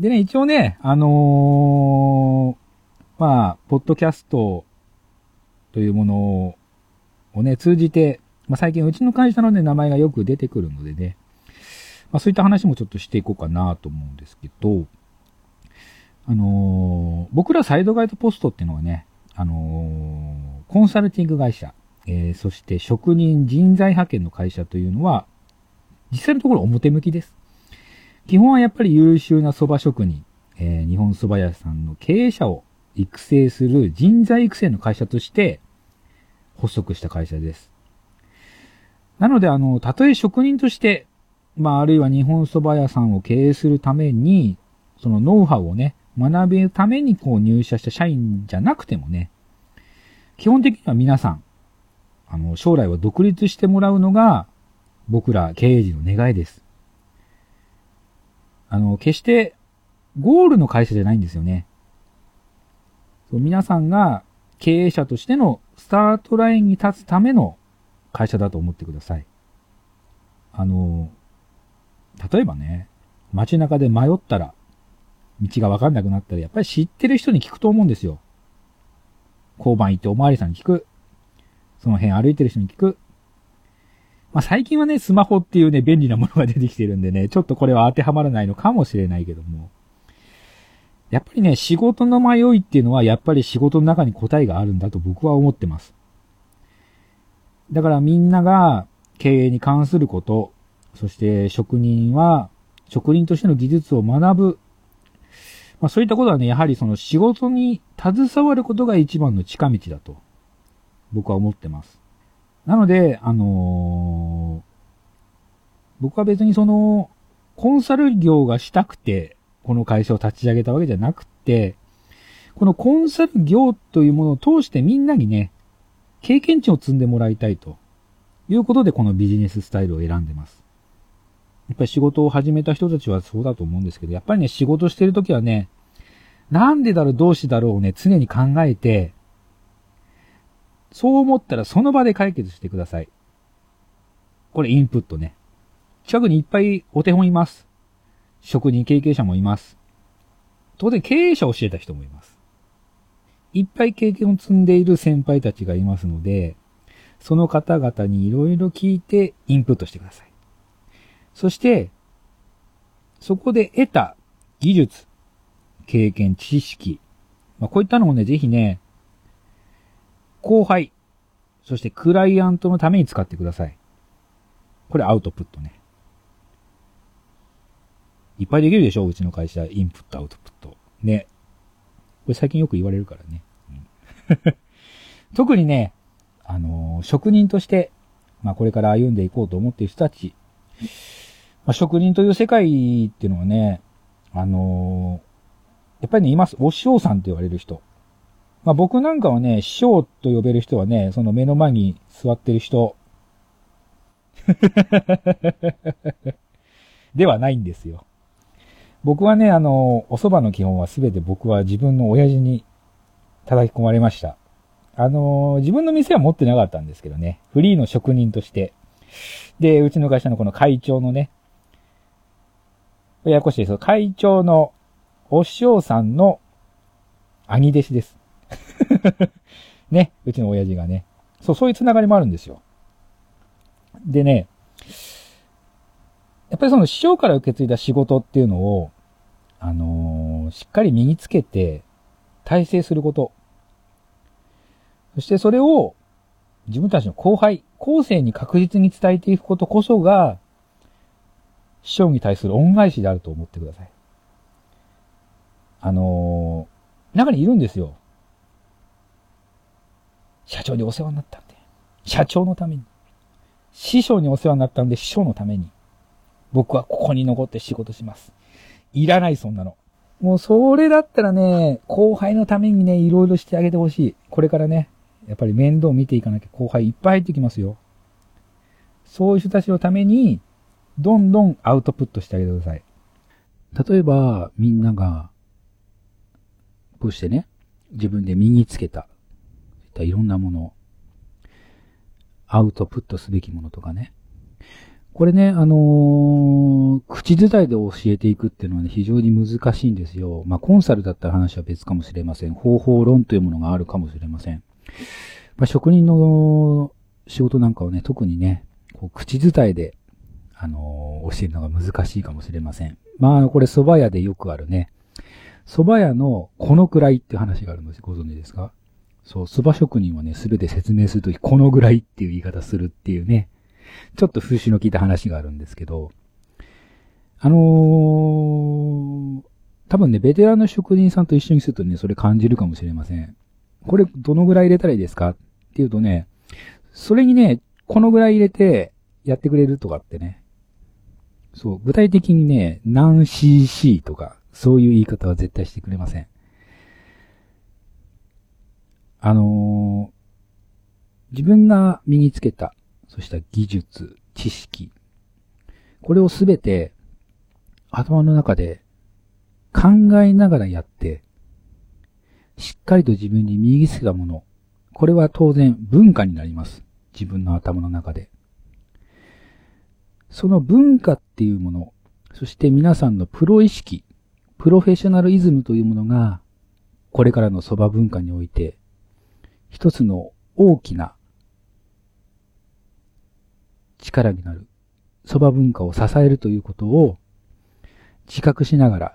でね、一応ね、あのー、まあ、ポッドキャストというものをね、通じて、まあ、最近うちの会社のね、名前がよく出てくるのでね、まあ、そういった話もちょっとしていこうかなと思うんですけど、あのー、僕らサイドガイドポストっていうのはね、あのー、コンサルティング会社、えー、そして職人人材派遣の会社というのは、実際のところ表向きです。基本はやっぱり優秀な蕎麦職人、えー、日本蕎麦屋さんの経営者を育成する人材育成の会社として発足した会社です。なので、あの、たとえ職人として、まあ、あるいは日本蕎麦屋さんを経営するために、そのノウハウをね、学べるためにこう入社した社員じゃなくてもね、基本的には皆さん、あの、将来は独立してもらうのが、僕ら経営陣の願いです。あの、決してゴールの会社じゃないんですよね。そう皆さんが経営者としてのスタートラインに立つための会社だと思ってください。あの、例えばね、街中で迷ったら、道がわかんなくなったら、やっぱり知ってる人に聞くと思うんですよ。交番行っておまわりさんに聞く。その辺歩いてる人に聞く。まあ、最近はね、スマホっていうね、便利なものが出てきてるんでね、ちょっとこれは当てはまらないのかもしれないけども。やっぱりね、仕事の迷いっていうのは、やっぱり仕事の中に答えがあるんだと僕は思ってます。だからみんなが経営に関すること、そして職人は職人としての技術を学ぶ。まあそういったことはね、やはりその仕事に携わることが一番の近道だと僕は思ってます。なので、あのー、僕は別にその、コンサル業がしたくて、この会社を立ち上げたわけじゃなくて、このコンサル業というものを通してみんなにね、経験値を積んでもらいたいということでこのビジネススタイルを選んでます。やっぱり仕事を始めた人たちはそうだと思うんですけど、やっぱりね、仕事してるときはね、なんでだろう、どうしだろうをね、常に考えて、そう思ったらその場で解決してください。これインプットね。近くにいっぱいお手本います。職人経験者もいます。当然経営者を教えた人もいます。いっぱい経験を積んでいる先輩たちがいますので、その方々にいろいろ聞いてインプットしてください。そして、そこで得た技術、経験、知識、まあ、こういったのもね、ぜひね、後輩、そしてクライアントのために使ってください。これアウトプットね。いっぱいできるでしょ？うちの会社。インプット、アウトプット。ね。これ最近よく言われるからね。うん、特にね、あのー、職人として、まあこれから歩んでいこうと思っている人たち、まあ、職人という世界っていうのはね、あのー、やっぱりね、います。お師匠さんって言われる人。まあ僕なんかはね、師匠と呼べる人はね、その目の前に座ってる人 ではないんですよ。僕はね、あの、お蕎麦の基本はすべて僕は自分の親父に叩き込まれました。あの、自分の店は持ってなかったんですけどね、フリーの職人として。で、うちの会社のこの会長のね、ややこしいです会長のお師匠さんの兄弟子です。ね、うちの親父がね。そう、そういうつながりもあるんですよ。でね、やっぱりその師匠から受け継いだ仕事っていうのを、あのー、しっかり身につけて、体制すること。そしてそれを自分たちの後輩、後世に確実に伝えていくことこそが、師匠に対する恩返しであると思ってください。あのー、中にいるんですよ。社長にお世話になったんで。社長のために。師匠にお世話になったんで、師匠のために。僕はここに残って仕事します。いらない、そんなの。もうそれだったらね、後輩のためにね、いろいろしてあげてほしい。これからね、やっぱり面倒見ていかなきゃ後輩いっぱい入ってきますよ。そういう人たちのために、どんどんアウトプットしてあげてください。例えば、みんなが、こうしてね、自分で身につけた、いろんなもの、アウトプットすべきものとかね、これね、あのー、口伝えで教えていくっていうのはね、非常に難しいんですよ。まあ、コンサルだったら話は別かもしれません。方法論というものがあるかもしれません。まあ、職人の仕事なんかをね、特にね、こう口伝えで、あのー、教えるのが難しいかもしれません。まあ、これ蕎麦屋でよくあるね。蕎麦屋のこのくらいって話があるのご存知ですか？そう、蕎麦職人はね、すべて説明するとき、このぐらいっていう言い方するっていうね。ちょっと風習の効いた話があるんですけど、あのー、多分ね、ベテランの職人さんと一緒にするとね、それ感じるかもしれません。これ、どのぐらい入れたらいいですかっていうとね、それにね、このぐらい入れて、やってくれるとかってね。そう、具体的にね、何 cc とか、そういう言い方は絶対してくれません。あのー、自分が身につけたそうした技術、知識。これをすべて頭の中で考えながらやって、しっかりと自分に身につけたもの。これは当然文化になります。自分の頭の中で。その文化っていうもの、そして皆さんのプロ意識、プロフェッショナルイズムというものが、これからの蕎麦文化において、一つの大きな力になる、蕎麦文化を支えるということを自覚しながら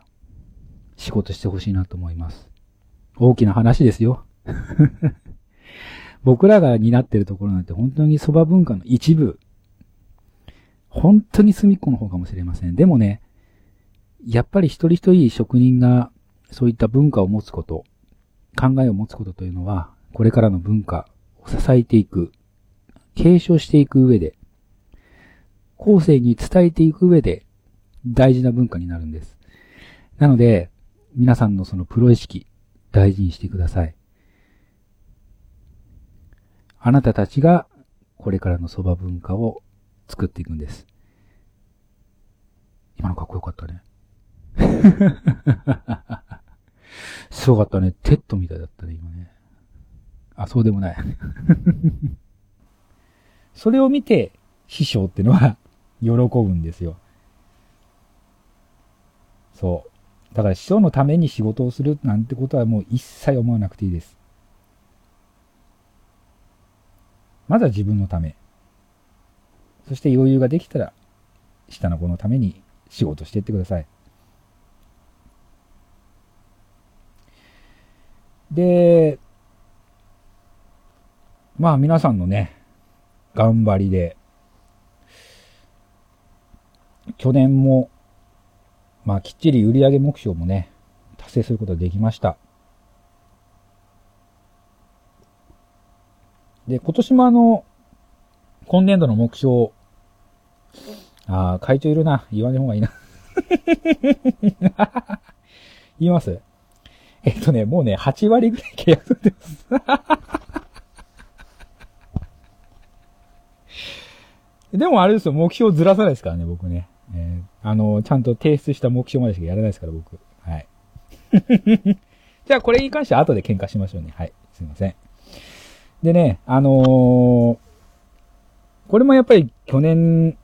仕事してほしいなと思います。大きな話ですよ。僕らが担ってるところなんて本当に蕎麦文化の一部。本当に隅っこの方かもしれません。でもね、やっぱり一人一人職人がそういった文化を持つこと、考えを持つことというのは、これからの文化を支えていく、継承していく上で、後世に伝えていく上で大事な文化になるんです。なので、皆さんのそのプロ意識、大事にしてください。あなたたちがこれからの蕎麦文化を作っていくんです。今のかっこよかったね。すごかったね。 TED みたいだったね、今ね。あ、そうでもない。それを見て、師匠ってのは 喜ぶんですよ。そう。だから師匠のために仕事をするなんてことはもう一切思わなくていいです。まずは自分のため。そして余裕ができたら、下の子のために仕事していってください。で、まあ皆さんのね、頑張りで、去年も、まあ、きっちり売上目標もね、達成することができました。で、今年もあの、今年度の目標、ああ、会長いるな。言わない方がいいな。言います？えっとね、もうね、8割ぐらい契約取ってます。でもあれですよ、目標ずらさないですからね、僕ね。えー、あの、ちゃんと提出した目標までしかやらないですから、僕。はい。じゃあ、これに関しては後で喧嘩しましょうね。はい。すいません。でね、あのー、これもやっぱり去年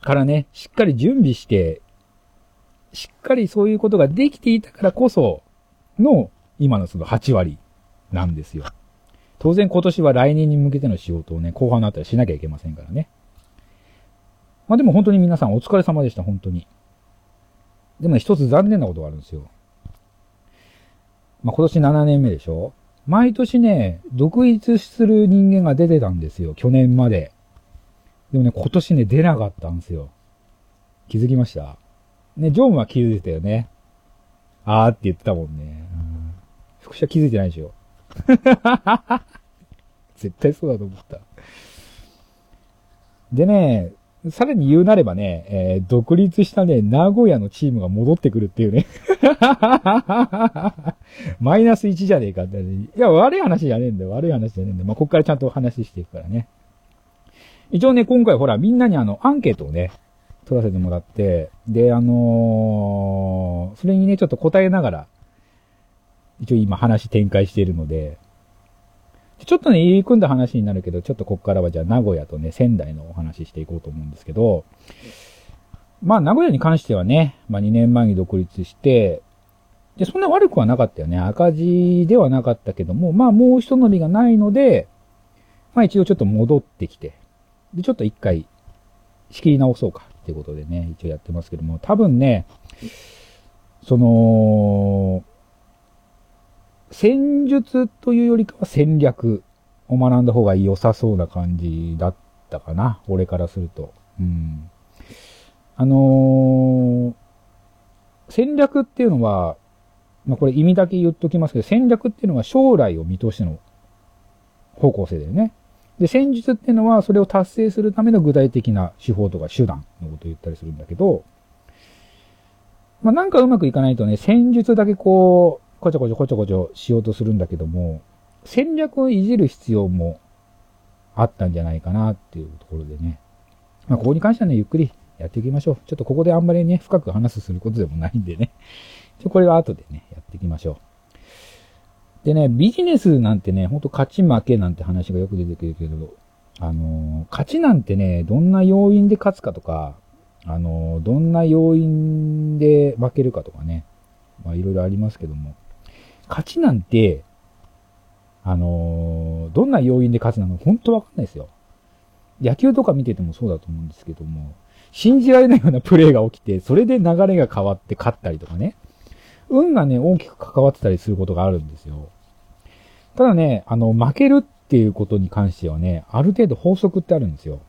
からね、しっかり準備して、しっかりそういうことができていたからこその、今のその8割なんですよ。当然今年は来年に向けての仕事をね、後半のあたりしなきゃいけませんからね。まあでも本当に皆さんお疲れ様でした、本当に。でもね、一つ残念なことがあるんですよ。まあ今年7年目でしょ毎年ね、独立する人間が出てたんですよ、去年まで。でもね、今年ね、出なかったんですよ。気づきました？ね、ジョームは気づいてたよね。あーって言ってたもんね。うん、副社気づいてないでしょ。絶対そうだと思った。でね、さらに言うなればね、えー、独立したね、名古屋のチームが戻ってくるっていうね。マイナス1じゃねえかって、いや、悪い話じゃねえんだよ。悪い話じゃねえんだよ。まあ、こっからちゃんとお話していくからね。一応ね、今回ほら、みんなにあの、アンケートをね、取らせてもらって、で、あのー、それにね、ちょっと答えながら、一応今話展開しているので、ちょっとね、言い組んだ話になるけど、ちょっとここからはじゃあ名古屋とね、仙台のお話ししていこうと思うんですけど、まあ名古屋に関してはね、まあ2年前に独立して、で、そんな悪くはなかったよね。赤字ではなかったけども、まあもう一伸びがないので、まあ一応ちょっと戻ってきて、で、ちょっと一回仕切り直そうかっていうことでね、一応やってますけども、多分ね、その、戦術というよりかは戦略を学んだ方が良さそうな感じだったかな。俺からすると。うん。あのー、戦略っていうのは、まあ、これ意味だけ言っときますけど、戦略っていうのは将来を見通しての方向性だよね。で、戦術っていうのはそれを達成するための具体的な手法とか手段のことを言ったりするんだけど、まあ、なんかうまくいかないとね、戦術だけこう、こちょこちょこちょこちょしようとするんだけども、戦略をいじる必要もあったんじゃないかなっていうところでね。まあ、ここに関してはね、ゆっくりやっていきましょう。ちょっとここであんまりね、深く話することでもないんでね。ちょこれは後でね、やっていきましょう。でね、ビジネスなんてね、ほんと勝ち負けなんて話がよく出てくるけど、あのー、勝ちなんてね、どんな要因で勝つかとか、あのー、どんな要因で負けるかとかね、まあいろいろありますけども、勝ちなんて、あのー、どんな要因で勝つなのか本当わかんないですよ。野球とか見ててもそうだと思うんですけども、信じられないようなプレーが起きて、それで流れが変わって勝ったりとかね。運がね、大きく関わってたりすることがあるんですよ。ただね、あの、負けるっていうことに関してはね、ある程度法則ってあるんですよ。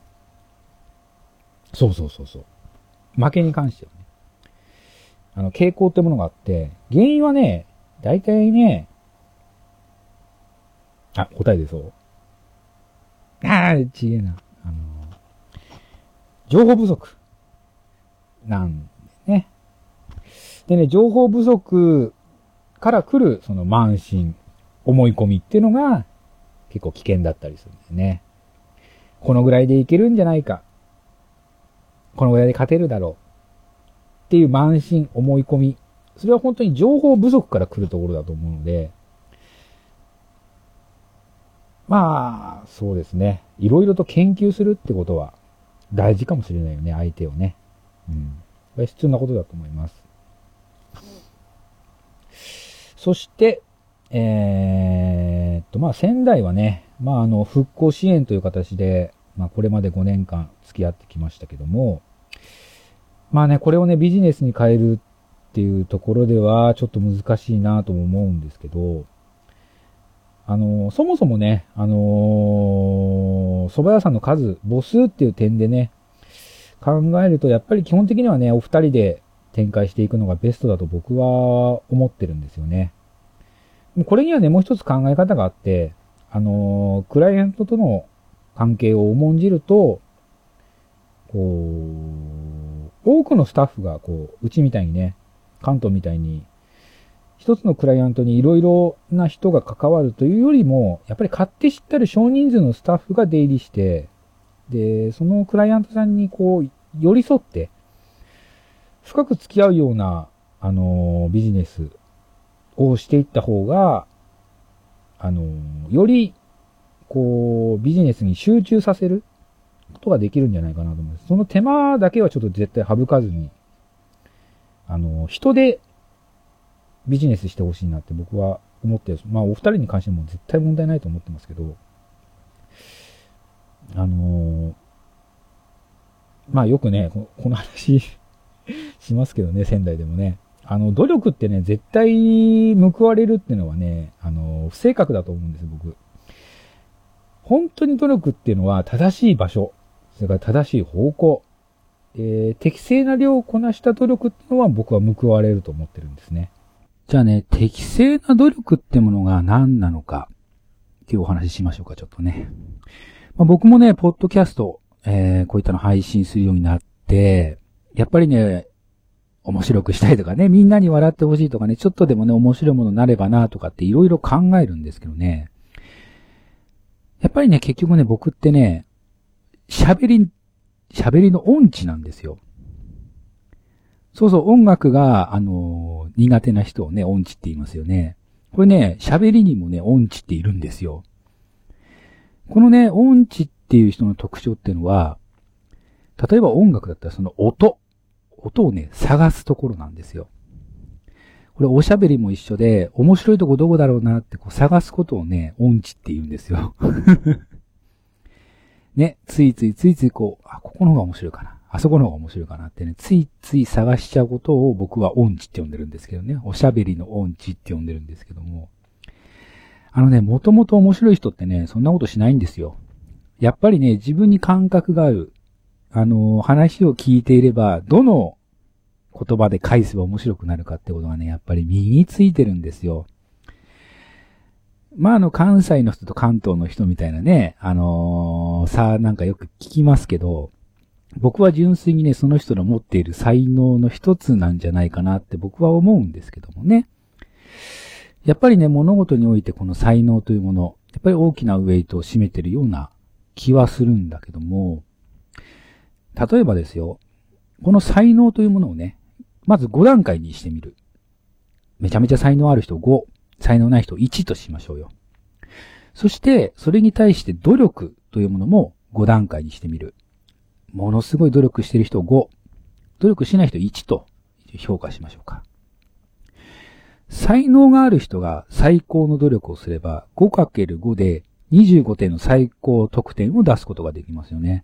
そうそうそうそう。負けに関してはね。あの、傾向ってものがあって、原因はね、大体ね、あ、答え出そう。ああ、ちげえな。あの、情報不足。なんでね。でね、情報不足から来る、その慢心、思い込みっていうのが、結構危険だったりするんですね。このぐらいでいけるんじゃないか。このぐらいで勝てるだろう。っていう慢心、思い込みそれは本当に情報不足から来るところだと思うので、まあ、そうですね。いろいろと研究するってことは大事かもしれないよね、相手をね。うん。これ必要なことだと思います。そして、えー、っと、まあ、仙台はね、まあ、あの、復興支援という形で、まあ、これまで5年間付き合ってきましたけども、まあね、これをね、ビジネスに変えるっていうところではちょっと難しいなとも思うんですけど、あの、そもそもね、あの蕎麦屋さんの数、母数っていう点でね、考えると、やっぱり基本的にはね、お二人で展開していくのがベストだと僕は思ってるんですよね。これにはね、もう一つ考え方があって、あのクライアントとの関係を重んじると、こう、多くのスタッフが、こう、うちみたいにね、関東みたいに、一つのクライアントにいろいろな人が関わるというよりも、やっぱり買って知ったる少人数のスタッフが出入りして、で、そのクライアントさんにこう、寄り添って、深く付き合うような、あの、ビジネスをしていった方が、あの、より、こう、ビジネスに集中させることができるんじゃないかなと思います。その手間だけはちょっと絶対省かずにあの、人でビジネスしてほしいなって僕は思ってる。まあ、お二人に関しても絶対問題ないと思ってますけど、あのまあよくね、この話 しますけどね、仙台でもね。あの、努力ってね、絶対報われるっていうのはね、あの、不正確だと思うんですよ、僕。本当に努力っていうのは正しい場所、それから正しい方向、えー、適正な量をこなした努力っていうのは僕は報われると思ってるんですね。じゃあね、適正な努力ってものが何なのか、っていうお話ししましょうか、ちょっとね。まあ、僕もね、ポッドキャスト、えー、こういったの配信するようになって、やっぱりね、面白くしたいとかね、みんなに笑ってほしいとかね、ちょっとでもね、面白いものになればなとかっていろいろ考えるんですけどね。やっぱりね、結局ね、僕ってね、喋り喋りの音痴なんですよ。そうそう、音楽が、あのー、苦手な人をね、音痴って言いますよね。これね、喋りにもね、音痴っているんですよ。このね、音痴っていう人の特徴っていうのは、例えば音楽だったらその音、音をね、探すところなんですよ。これおしゃべりも一緒で、面白いとこどこだろうなってこう探すことをね、音痴って言うんですよ。ね、ついついついついこう、あ、ここの方が面白いかな。あそこの方が面白いかなってね、ついつい探しちゃうことを僕は音痴って呼んでるんですけどね。おしゃべりの音痴って呼んでるんですけども。あのね、もともと面白い人ってね、そんなことしないんですよ。やっぱりね、自分に感覚がある。あの、話を聞いていれば、どの言葉で返せば面白くなるかってことがね、やっぱり身についてるんですよ。まあ、あの、関西の人と関東の人みたいなね、あのー、さあ、なんかよく聞きますけど、僕は純粋にね、その人の持っている才能の一つなんじゃないかなって僕は思うんですけどもね。やっぱりね、物事においてこの才能というもの、やっぱり大きなウェイトを占めてるような気はするんだけども、例えばですよ、この才能というものをね、まず5段階にしてみる。めちゃめちゃ才能ある人5、才能ない人1としましょうよ。そして、それに対して努力というものも5段階にしてみる。ものすごい努力してる人5、努力しない人1と評価しましょうか。才能がある人が最高の努力をすれば 5×5 で25点の最高得点を出すことができますよね。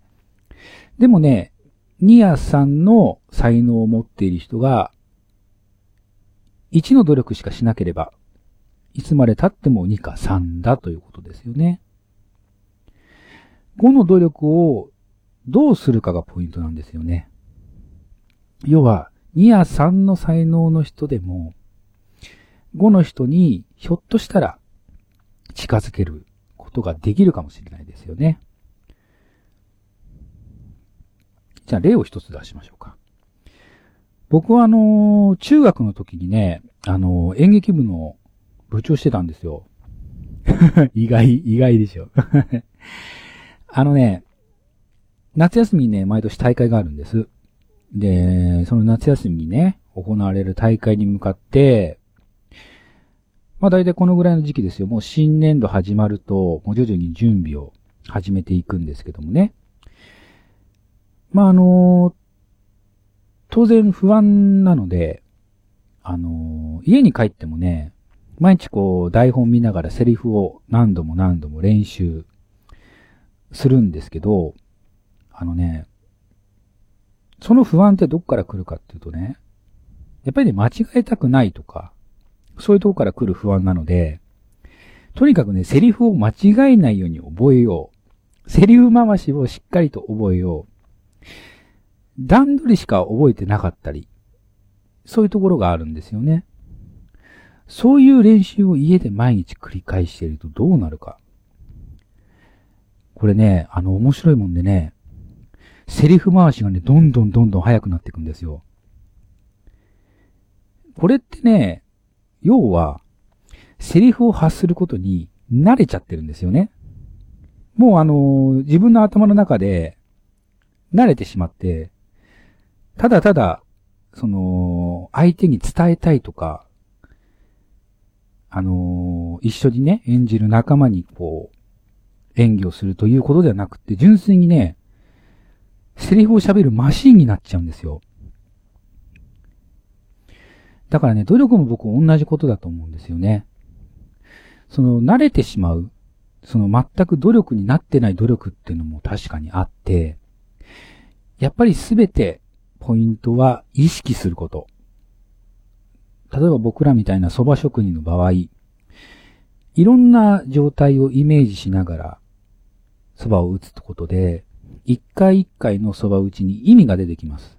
でもね、ニアさんの才能を持っている人が1の努力しかしなければいつまで経っても2か3だということですよね。5の努力をどうするかがポイントなんですよね。要は、2や3の才能の人でも、5の人にひょっとしたら近づけることができるかもしれないですよね。じゃあ例を一つ出しましょうか。僕はあの、中学の時にね、あの、演劇部の部長してたんですよ。意外、意外でしょ。あのね、夏休みにね、毎年大会があるんです。で、その夏休みにね、行われる大会に向かって、まあ大体このぐらいの時期ですよ。もう新年度始まると、もう徐々に準備を始めていくんですけどもね。まああの当然不安なので、あの家に帰ってもね、毎日こう台本見ながらセリフを何度も何度も練習するんですけど、あのね、その不安ってどっから来るかっていうとね、やっぱりね、間違えたくないとか、そういうとこから来る不安なので、とにかくね、セリフを間違えないように覚えよう。セリフ回しをしっかりと覚えよう。段取りしか覚えてなかったり、そういうところがあるんですよね。そういう練習を家で毎日繰り返しているとどうなるか。これね、あの面白いもんでね、セリフ回しがね、どんどんどんどん速くなっていくんですよ。これってね、要は、セリフを発することに慣れちゃってるんですよね。もうあの、自分の頭の中で慣れてしまって、ただただ、その、相手に伝えたいとか、あの一緒にね、演じる仲間にこう、演技をするということではなくて、純粋にね、セリフを喋るマシーンになっちゃうんですよ。だからね、努力も僕同じことだと思うんですよね。その、慣れてしまう、その全く努力になってない努力っていうのも確かにあって、やっぱりすべてポイントは意識すること。例えば僕らみたいな蕎麦職人の場合、いろんな状態をイメージしながら蕎麦を打つってことで、一回一回の蕎麦打ちに意味が出てきます。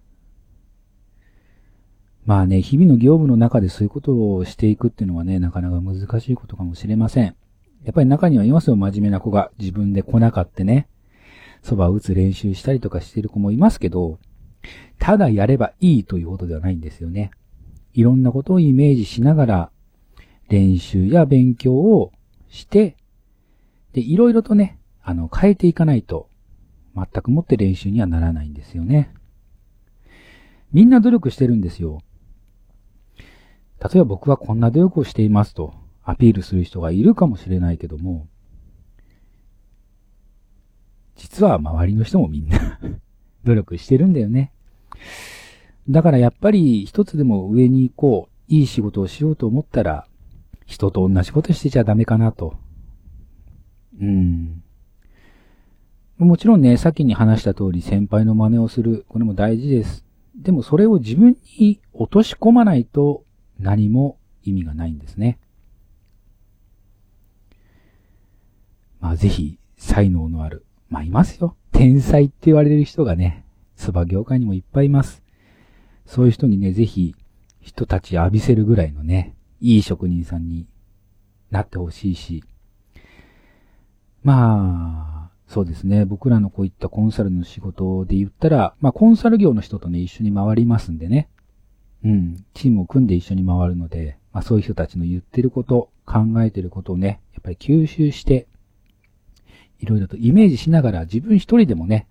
まあね、日々の業務の中でそういうことをしていくっていうのはね、なかなか難しいことかもしれません。やっぱり中にはいますよ、真面目な子が。自分で来なかってね、蕎麦を打つ練習したりとかしている子もいますけど、ただやればいいということではないんですよね。いろんなことをイメージしながら、練習や勉強をして、で、いろいろとね、あの、変えていかないと、全くもって練習にはならないんですよね。みんな努力してるんですよ。例えば僕はこんな努力をしていますとアピールする人がいるかもしれないけども、実は周りの人もみんな 努力してるんだよね。だからやっぱり一つでも上に行こう、いい仕事をしようと思ったら、人と同じことしてちゃダメかなと。うん。もちろんね、先に話した通り先輩の真似をする。これも大事です。でもそれを自分に落とし込まないと何も意味がないんですね。まあぜひ、才能のある。まあいますよ。天才って言われる人がね、スバ業界にもいっぱいいます。そういう人にね、ぜひ、人たち浴びせるぐらいのね、いい職人さんになってほしいし、まあ、そうですね。僕らのこういったコンサルの仕事で言ったら、まあコンサル業の人とね、一緒に回りますんでね。うん。チームを組んで一緒に回るので、まあそういう人たちの言ってること、考えてることをね、やっぱり吸収して、いろいろとイメージしながら自分一人でもね、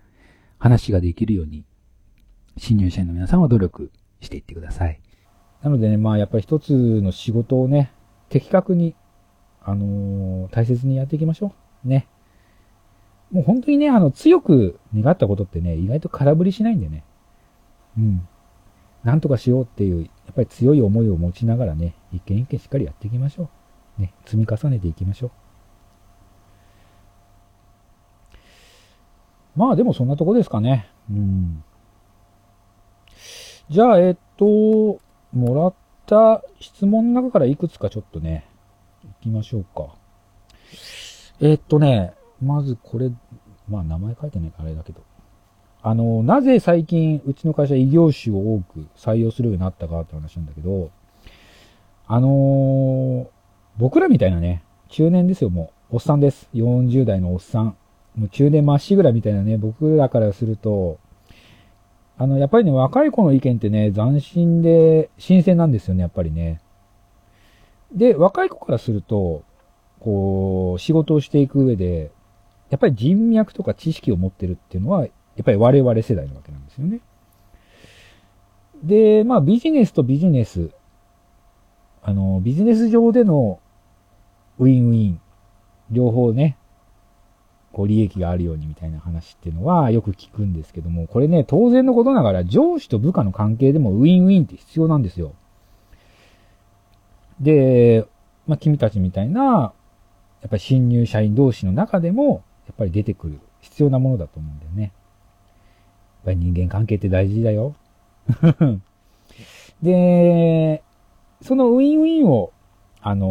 話ができるように、新入社員の皆さんは努力していってください。なのでね、まあやっぱり一つの仕事をね、的確に、あのー、大切にやっていきましょう。ね。もう本当にね、あの、強く願ったことってね、意外と空振りしないんでね。うん。なんとかしようっていう、やっぱり強い思いを持ちながらね、一件一件しっかりやっていきましょう。ね、積み重ねていきましょう。まあでもそんなとこですかね。うん。じゃあ、えっと、もらった質問の中からいくつかちょっとね、行きましょうか。えっとね、まずこれ、まあ名前書いてないからあれだけど。あの、なぜ最近うちの会社異業種を多く採用するようになったかって話なんだけど、あのー、僕らみたいなね、中年ですよ、もう。おっさんです。40代のおっさん。もう中年まっしぐらみたいなね、僕らからすると、あの、やっぱりね、若い子の意見ってね、斬新で、新鮮なんですよね、やっぱりね。で、若い子からすると、こう、仕事をしていく上で、やっぱり人脈とか知識を持ってるっていうのは、やっぱり我々世代なわけなんですよね。で、まあビジネスとビジネス、あの、ビジネス上でのウィンウィン、両方ね、こう利益があるようにみたいな話っていうのはよく聞くんですけども、これね、当然のことながら上司と部下の関係でもウィンウィンって必要なんですよ。で、まあ君たちみたいな、やっぱり新入社員同士の中でも、やっぱり出てくる必要なものだと思うんだよね。やっぱり人間関係って大事だよ。で、そのウィンウィンを、あの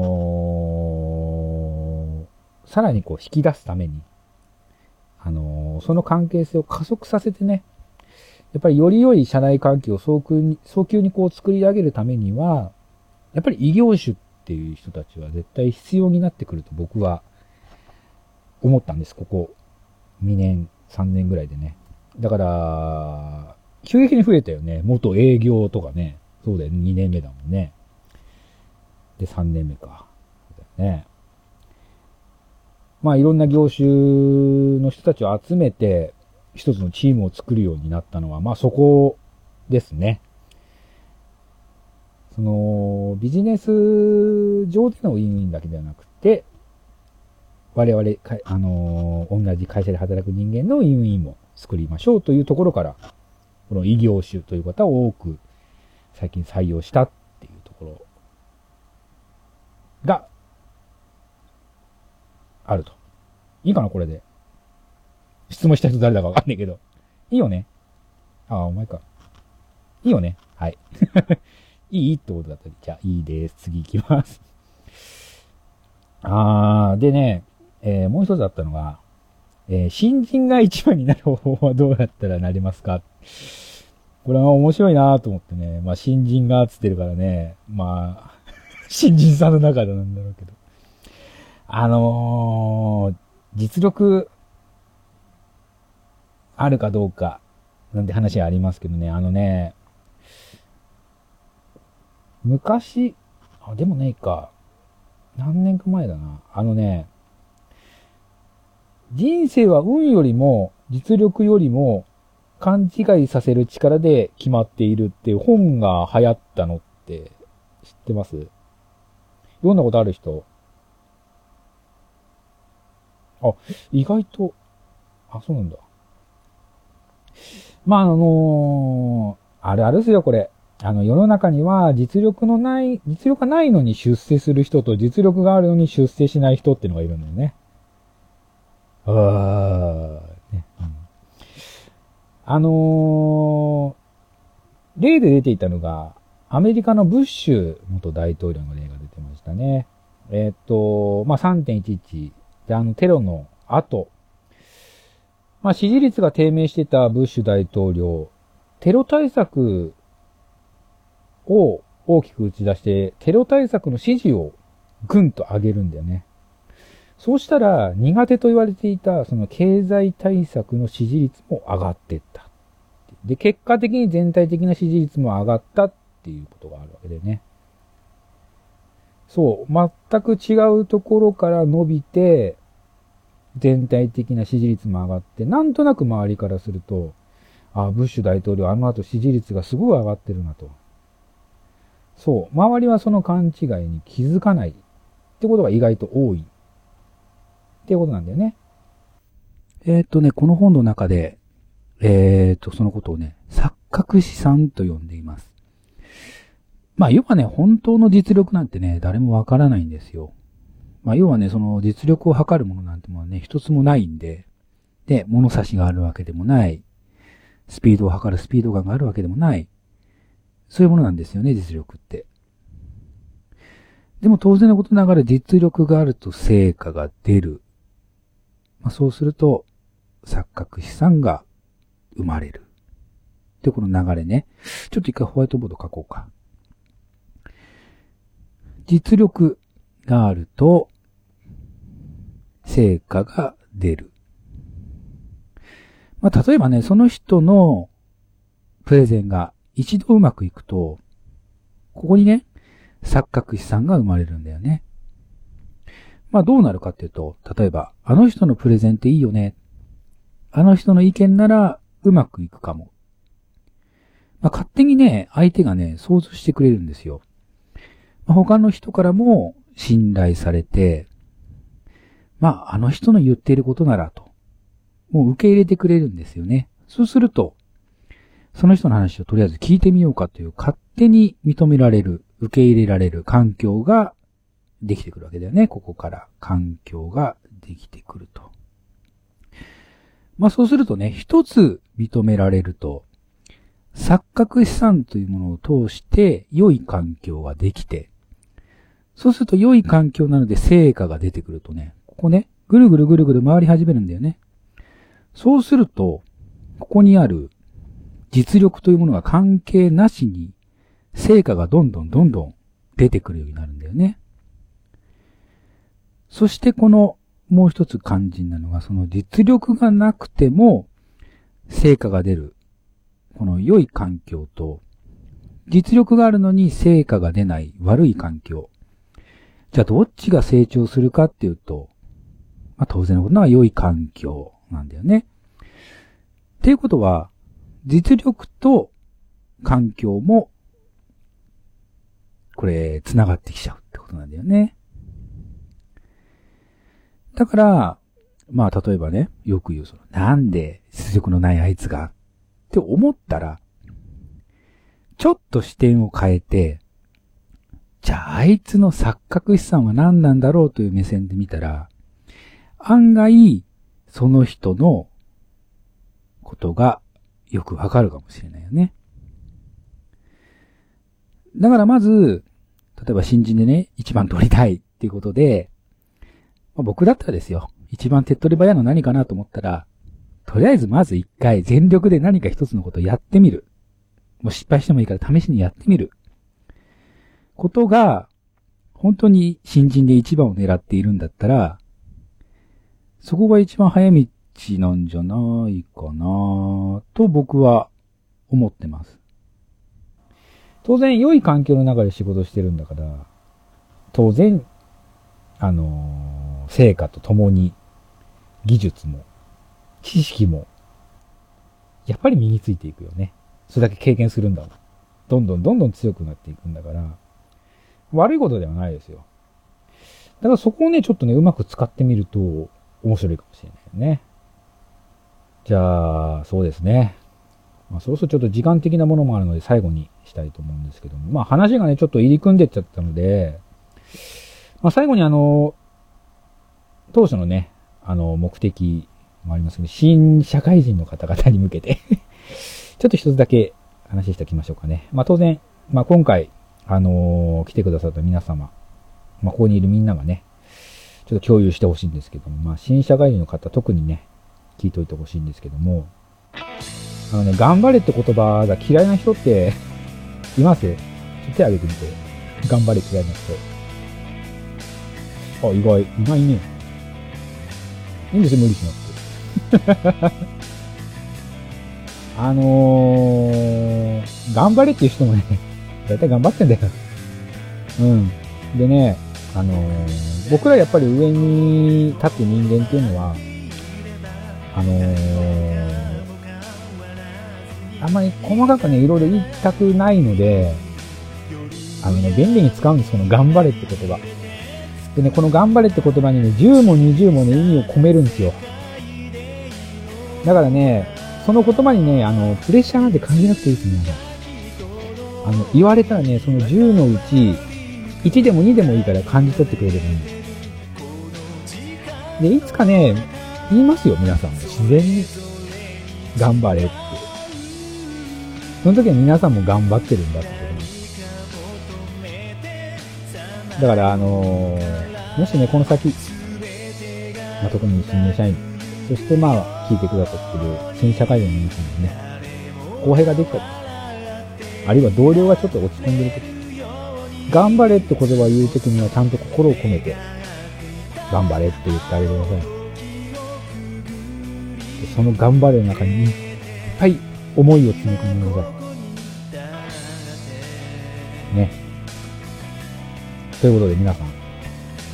ー、さらにこう引き出すために、あの、その関係性を加速させてね、やっぱりより良い社内環境を早急に、早急にこう作り上げるためには、やっぱり異業種っていう人たちは絶対必要になってくると僕は思ったんです、ここ2年、3年ぐらいでね。だから、急激に増えたよね。元営業とかね。そうだよね、2年目だもんね。で、3年目か。そうだよね。まあ、いろんな業種の人たちを集めて、一つのチームを作るようになったのは、まあ、そこですね。その、ビジネス上でのウィンウィンだけではなくて、我々、あのー、同じ会社で働く人間の委員も作りましょうというところから、この異業種という方を多く最近採用したっていうところが、あると。いいかなこれで。質問した人誰だかわかんないけど。いいよねああ、お前か。いいよねはい。いいってことだったりじゃあ、いいです。次行きます。あー、でね、えー、もう一つあったのが、えー、新人が一番になる方法はどうやったらなれますか？これは面白いなと思ってね。まあ、新人がつってるからね。まあ、新人さんの中でなんだろうけど。あのー、実力、あるかどうか、なんて話はありますけどね。あのね、昔、あ、でもねえか。何年か前だな。あのね、人生は運よりも実力よりも勘違いさせる力で決まっているっていう本が流行ったのって知ってます？読んだことある人？あ、意外と、あ、そうなんだ。まあ、あのー、あるあるですよ、これ。あの、世の中には実力のない、実力がないのに出世する人と実力があるのに出世しない人っていうのがいるんだよね。あー、ね。うん、あのー、例で出ていたのが、アメリカのブッシュ元大統領の例が出てましたね。え、っと、まあ、3.11で、あの、テロの後、まあ、支持率が低迷してたブッシュ大統領、テロ対策を大きく打ち出して、テロ対策の支持をぐんと上げるんだよね。そうしたら、苦手と言われていた、その経済対策の支持率も上がってった。で、結果的に全体的な支持率も上がったっていうことがあるわけでね。そう、全く違うところから伸びて、全体的な支持率も上がって、なんとなく周りからすると、あ、ブッシュ大統領あの後支持率がすごい上がってるなと。そう。周りはその勘違いに気づかないってことが意外と多い。っていうことなんだよね。えー、っとね、この本の中で、えー、っと、そのことをね、錯覚資産と呼んでいます。まあ、要はね、本当の実力なんてね、誰もわからないんですよ。まあ、要はね、その実力を測るものなんてものはね、一つもないんで、で、物差しがあるわけでもない。スピードを測るスピード感があるわけでもない。そういうものなんですよね、実力って。でも当然のことながら実力があると成果が出る。まあ、そうすると、錯覚資産が生まれる。で、この流れね。ちょっと一回ホワイトボード書こうか。実力があると、成果が出る。まあ、例えばね、その人のプレゼンが一度うまくいくと、ここにね、錯覚資産が生まれるんだよね。まあどうなるかっていうと、例えば、あの人のプレゼンっていいよね。あの人の意見ならうまくいくかも。まあ勝手にね、相手がね、想像してくれるんですよ。他の人からも信頼されて、まああの人の言っていることならと、もう受け入れてくれるんですよね。そうすると、その人の話をとりあえず聞いてみようかという勝手に認められる、受け入れられる環境ができてくるわけだよね。ここから環境ができてくると。まあそうするとね、一つ認められると、錯覚資産というものを通して良い環境ができて、そうすると良い環境なので成果が出てくるとね、ここね、ぐるぐるぐるぐる回り始めるんだよね。そうすると、ここにある実力というものが関係なしに、成果がどんどんどんどん出てくるようになるんだよね。そしてこのもう一つ肝心なのが、その実力がなくても成果が出る。この良い環境と、実力があるのに成果が出ない悪い環境。じゃあどっちが成長するかっていうと、まあ当然のことなが良い環境なんだよね。っていうことは、実力と環境も、これ、繋がってきちゃうってことなんだよね。だから、まあ、例えばね、よく言う、その、なんで実力のないあいつが、って思ったら、ちょっと視点を変えて、じゃああいつの錯覚資産は何なんだろうという目線で見たら、案外、その人のことがよくわかるかもしれないよね。だからまず、例えば新人でね、一番取りたいっていうことで、まあ、僕だったらですよ、一番手っ取り早いの何かなと思ったら、とりあえずまず一回全力で何か一つのことをやってみる。もう失敗してもいいから試しにやってみる。ことが、本当に新人で一番を狙っているんだったら、そこが一番早道なんじゃないかなと僕は思ってます。当然良い環境の中で仕事してるんだから、当然、あのー、成果とともに技術も知識もやっぱり身についていくよね。それだけ経験するんだ。どんどんどんどん強くなっていくんだから、悪いことではないですよ。だからそこをね、ちょっとね、うまく使ってみると面白いかもしれないね。じゃあ、そうですね。まあ、そうするとちょっと時間的なものもあるので最後にしたいと思うんですけども。まあ話がね、ちょっと入り組んでっちゃったので、まあ最後にあの、当初のね、あの、目的もありますけど、新社会人の方々に向けて ちょっと一つだけ話しておきましょうかね。まあ当然、まあ今回、あのー、来てくださった皆様、まあここにいるみんながね、ちょっと共有してほしいんですけども、まあ新社会人の方特にね、聞いといてほしいんですけども、あのね、頑張れって言葉が嫌いな人っています？ちょっと手挙げてみて。頑張れ嫌いな人。あ、意外、意外ね。いいんですよ、無理しなくて。あのー、頑張れっていう人もね、だいたい頑張ってんだよ。うん。でね、あのー、僕らやっぱり上に立って人間っていうのは、あのー、あんまり細かくね、いろいろ言いたくないので、あのね、便利に使うんです、この頑張れって言葉。でね、この頑張れって言葉にね、10も20もね、意味を込めるんですよ。だからね、その言葉にね、あの、プレッシャーなんて感じなくていいです、皆さん。あの、言われたらね、その10のうち、1でも2でもいいから感じ取ってくれればいいんです。で、いつかね、言いますよ、皆さん。自然に。頑張れって。その時は皆さんも頑張ってるんだってこと。だから、あのー、もしね、この先、まあ、特に新入社員、そしてまあ、聞いてくださってる新社会人の皆さんにね、公平ができたり、あるいは同僚がちょっと落ち込んでる時、頑張れって言葉を言う時にはちゃんと心を込めて、頑張れって言ってあげてください。その頑張れの中にいっぱい思いを詰め込んでください。ね。ということで皆さん、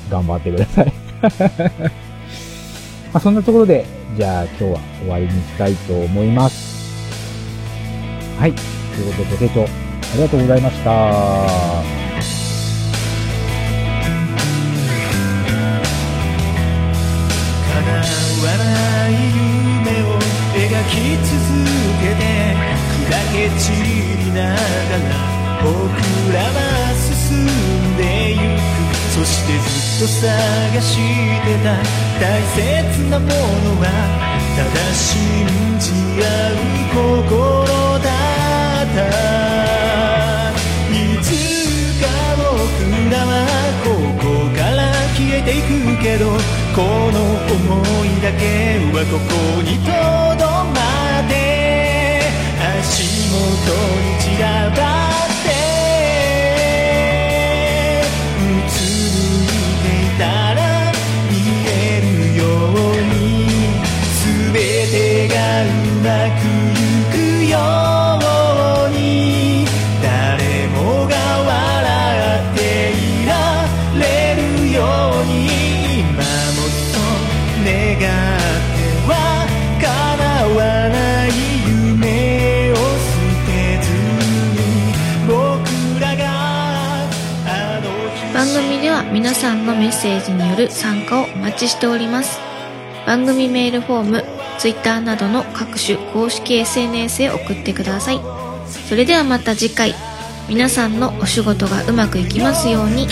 頑張ってください。まあそんなところで、じゃあ今日は終わりにしたいと思います。はい。ということでご清聴ありがとうございました。き続けて砕け散りながら僕らは進んでゆくそしてずっと探してた大切なものはただ信じ合う心だいつか僕らはここから消えていくけどこの想いだけはここに届足元に散らばってうつむいていたら見えるように全てがうまくい皆さんのメッセージによる参加をお待ちしております。番組メールフォーム、Twitter などの各種公式 SNS へ送ってください。それではまた次回、皆さんのお仕事がうまくいきますように。